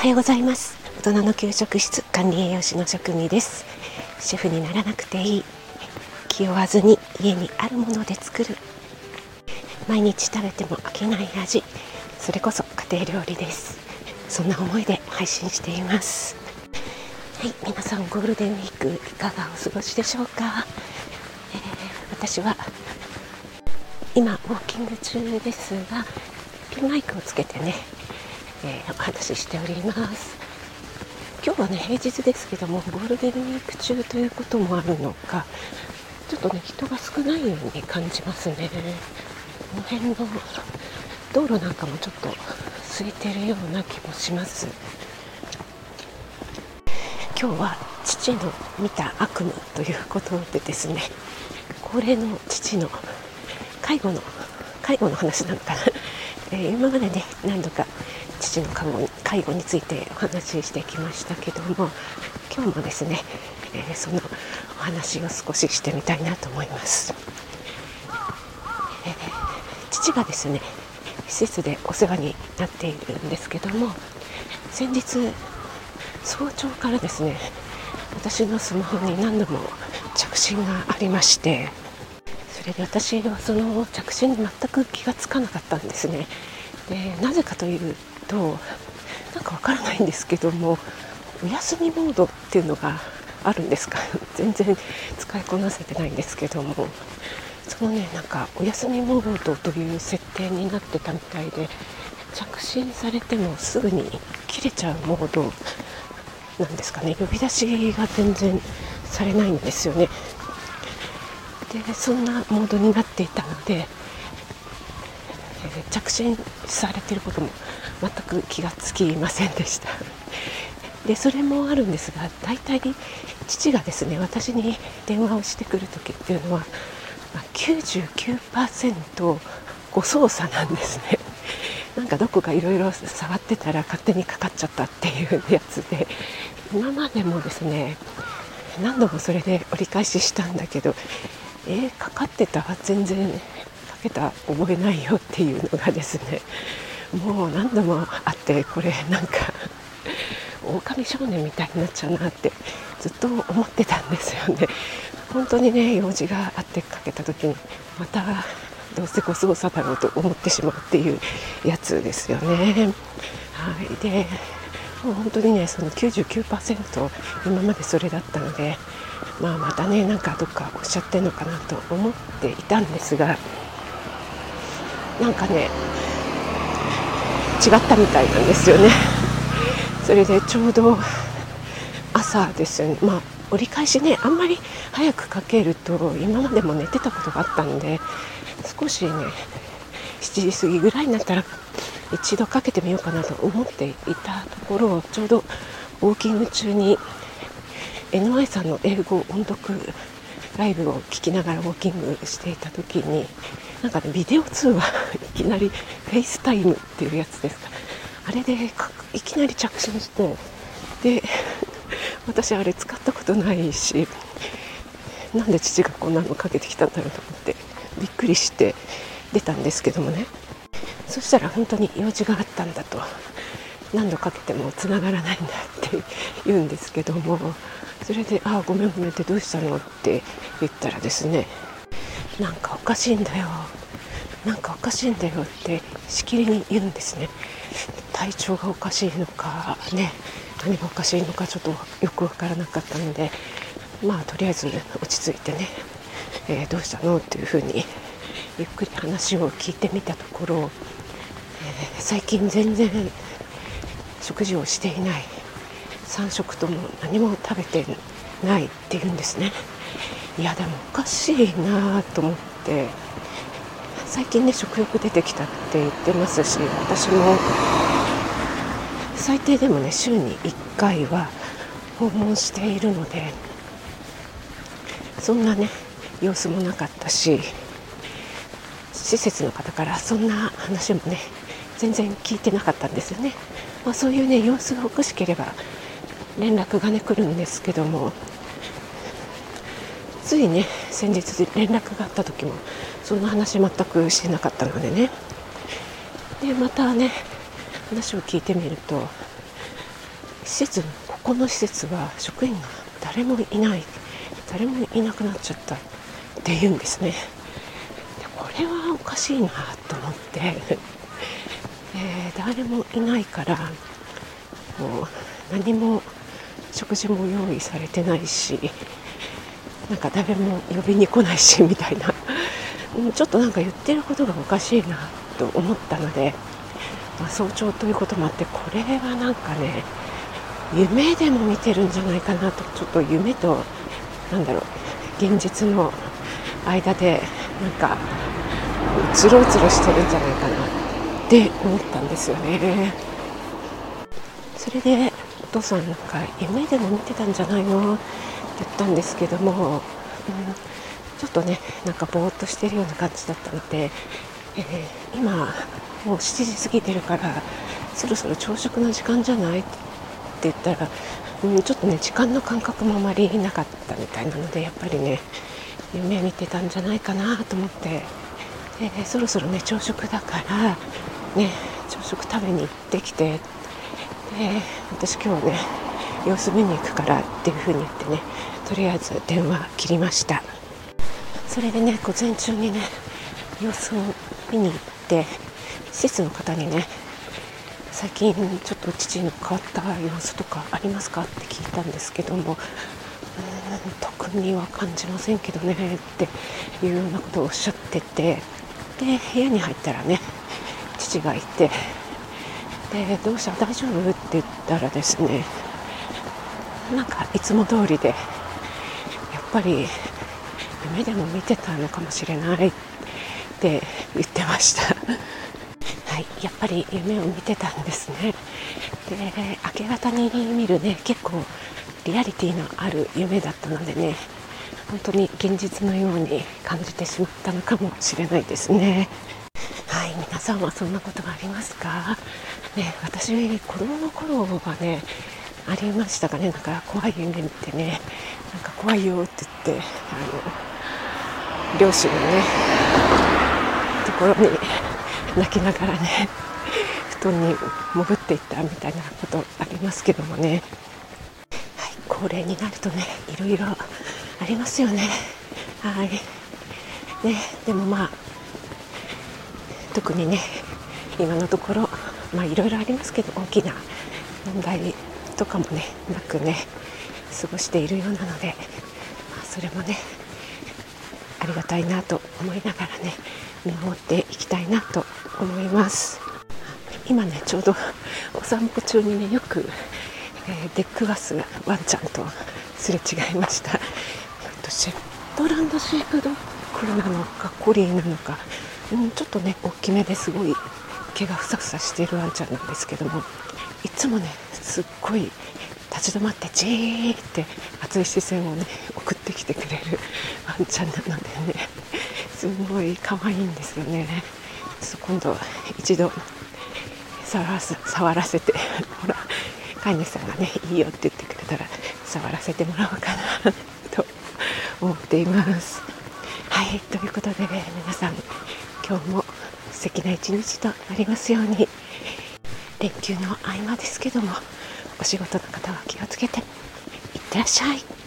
はようございます。大人の給食室管理栄養士の職味です。シェフにならなくていい。気負わずに家にあるもので作る。毎日食べても飽きない味。それこそ家庭料理です。そんな思いで配信しています。はい皆さんゴールデンウィークいかがお過ごしでしょうか、えー、私は今ウォーキング中ですがピンマイクをつけてね、えー、お話ししております。今日はね平日ですけどもゴールデンウィーク中ということもあるのかちょっとね人が少ないように感じますね。この辺の道路なんかもちょっと空いてるような気もします。今日は父の見た悪夢ということでですね高齢の父の介護の介護の話なのかな、えー、今までね何度か父の介護についてお話ししてきましたけども今日もですね、えー、そのお話を少ししてみたいなと思います、えー、父がですね施設でお世話になっているんですけども先日早朝からですね私のスマホに何度も着信がありましてそれで私はその着信に全く気がつかなかったんですね。でなぜかというとなんかわからないんですけどもお休みモードっていうのがあるんですか？全然使いこなせてないんですけどもそのねなんかお休みモードという設定になってたみたいで着信されてもすぐに切れちゃうモードなんですかね？呼び出しが全然されないんですよね。でそんなモードになっていたので、えー、着信されてることも全く気がつきませんでした。でそれもあるんですが大体父がですね私に電話をしてくる時っていうのは、ま、99%誤操作なんですね。なんかどこかいろいろ触ってたら勝手にかかっちゃったっていうやつで今までもですね何度もそれで折り返ししたんだけどえー、かかってた？全然けた覚えないよっていうのがですねもう何度もあってこれなんか狼少年みたいになっちゃうなってずっと思ってたんですよね。本当にね用事があってかけた時にまたどうせご操作だろうと思ってしまうっていうやつですよね。はい。でもう本当にねその99%今までそれだったのでまあまたねなんかどっかおっしゃってるのかなと思っていたんですがなんかね違ったみたいなんですよね。それでちょうど朝ですよね。まあ折り返しねあんまり早くかけると今までも寝てたことがあったんで少しね7時過ぎぐらいになったら一度かけてみようかなと思っていたところちょうどウォーキング中に NY さんの英語音読ライブを聞きながらウォーキングしていた時になんかねビデオ通話いきなり FaceTime っていうやつですか。あれでいきなり着信してで 私あれ使ったことないしなんで父がこんなのかけてきたんだろうと思ってびっくりして出たんですけどもね。そしたら本当に用事があったんだと何度かけても繋がらないんだって言うんですけどもそれで「ああごめんごめん」ってどうしたのって言ったらですねなんかおかしいんだよ。なんかおかしいんだよってしきりに言うんですね。体調がおかしいのかね何がおかしいのかちょっとよく分からなかったのでまあとりあえず落ち着いてね、えー、どうしたのっていうふうにゆっくり話を聞いてみたところ、えー、最近全然食事をしていない。3食とも何も食べてないっていうんですね。いやでもおかしいなと思って。最近ね食欲出てきたって言ってますし私も最低でもね週に1回は訪問しているのでそんなね様子もなかったし施設の方からそんな話もね全然聞いてなかったんですよね、まあ、そういうね様子がおかしければ連絡がね来るんですけどもついね先日連絡があった時もそんな話全くしてなかったのでね。でまたね話を聞いてみると施設ここの施設は職員が誰もいない誰もいなくなっちゃったっていうんですね。でこれはおかしいなと思って、えー、誰もいないからもう何も食事も用意されてないしなんか誰も呼びに来ないしみたいな。ちょっとなんか言ってることがおかしいなと思ったので、まあ、早朝ということもあってこれはなんかね夢でも見てるんじゃないかなとちょっと夢となんだろう現実の間でなんかうつろうつろしてるんじゃないかなって思ったんですよね。それでお父さんなんか夢でも見てたんじゃないの言ったんですけども、うん、ちょっとねなんかぼーっとしてるような感じだったので、えー、今もう7時過ぎてるからそろそろ朝食の時間じゃない？って言ったら、うん、ちょっとね時間の感覚もあまりなかったみたいなのでやっぱりね夢見てたんじゃないかなと思って、えー、そろそろね朝食だからね朝食食べに行ってきてで私今日ね様子見に行くからっていう風に言ってねとりあえず電話切りました。それでね午前中にね様子を見に行って施設の方にね最近ちょっと父の変わった様子とかありますかって聞いたんですけども特には感じませんけどねっていうようなことをおっしゃっててで部屋に入ったらね父がいてでどうした？大丈夫？って言ったらですねなんかいつも通りでぱり夢でも見てたのかもしれないって言ってました。はいやっぱり夢を見てたんですね。で明け方に見るね結構リアリティのある夢だったのでね本当に現実のように感じてしまったのかもしれないですね。はい皆さんはそんなことがありますか？ね私子供の頃はねありましたかね。なんか怖い夢見てね。なんか怖いよって言ってあの両親のねところに泣きながらね布団に潜っていったみたいなことありますけどもね。はい高齢になるとねいろいろありますよね。はい。ねでもまあ特にね今のところまあいろいろありますけど大きな問題とかもねなくね過ごしているようなので、まあ、それもねありがたいなと思いながらね見守っていきたいなと思います。今ねちょうどお散歩中にねよくえー、出くわすワンちゃんとすれ違いました、えっと、シェットランドシープドッグなのかコリーなのか、うん、ちょっとね大きめですごい毛がふさふさしているワンちゃんなんですけども。いつもねすっごい立ち止まってじーって熱い視線をね送ってきてくれるワンちゃんなのでね。すごい可愛いんですよね。今度一度触ら触らせてほら飼い主さんがねいいよって言ってくれたら触らせてもらおうかなと思っています。はいということで、皆さん今日も素敵な一日となりますように。連休の合間ですけどもお仕事の方は気をつけていってらっしゃい。